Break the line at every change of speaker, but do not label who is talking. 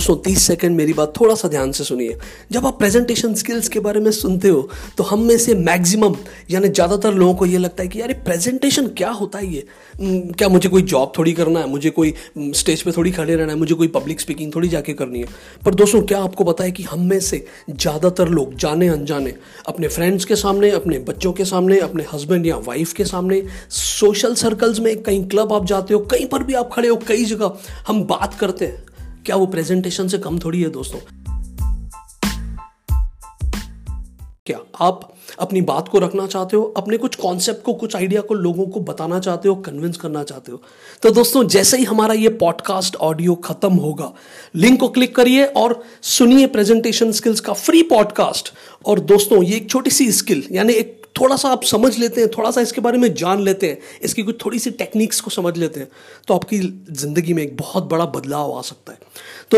दोस्तों तीस सेकंड मेरी बात थोड़ा सा ध्यान से सुनिए। जब आप प्रेजेंटेशन स्किल्स के बारे में सुनते हो तो हम में से मैक्सिमम यानी ज़्यादातर लोगों को ये लगता है कि यार प्रेजेंटेशन क्या होता है ये? क्या मुझे कोई जॉब थोड़ी करना है? मुझे कोई स्टेज पे थोड़ी खड़े रहना है? मुझे कोई पब्लिक स्पीकिंग थोड़ी जाके करनी है। पर दोस्तों, क्या आपको पता है कि हम में से ज़्यादातर लोग जाने अनजाने, अपने फ्रेंड्स के सामने, अपने बच्चों के सामने, अपने हस्बैंड या वाइफ के सामने सोशल सर्कल्स में कहीं क्लब आप जाते हो, कहीं पर भी आप खड़े हो, कई जगह हम बात करते हैं। क्या वो प्रेजेंटेशन से कम थोड़ी है दोस्तों? क्या आप अपनी बात को रखना चाहते हो? अपने कुछ कॉन्सेप्ट को, कुछ आइडिया को लोगों को बताना चाहते हो कन्विंस करना चाहते हो? तो दोस्तों, जैसे ही हमारा ये पॉडकास्ट ऑडियो खत्म होगा लिंक को क्लिक करिए और सुनिए प्रेजेंटेशन स्किल्स का फ्री पॉडकास्ट और दोस्तों, ये एक छोटी सी स्किल यानी एक थोड़ा सा आप समझ लेते हैं, थोड़ा सा इसके बारे में जान लेते हैं, इसकी कुछ थोड़ी सी टेक्निक्स को समझ लेते हैं तो आपकी ज़िंदगी में एक बहुत बड़ा बदलाव आ सकता है। तो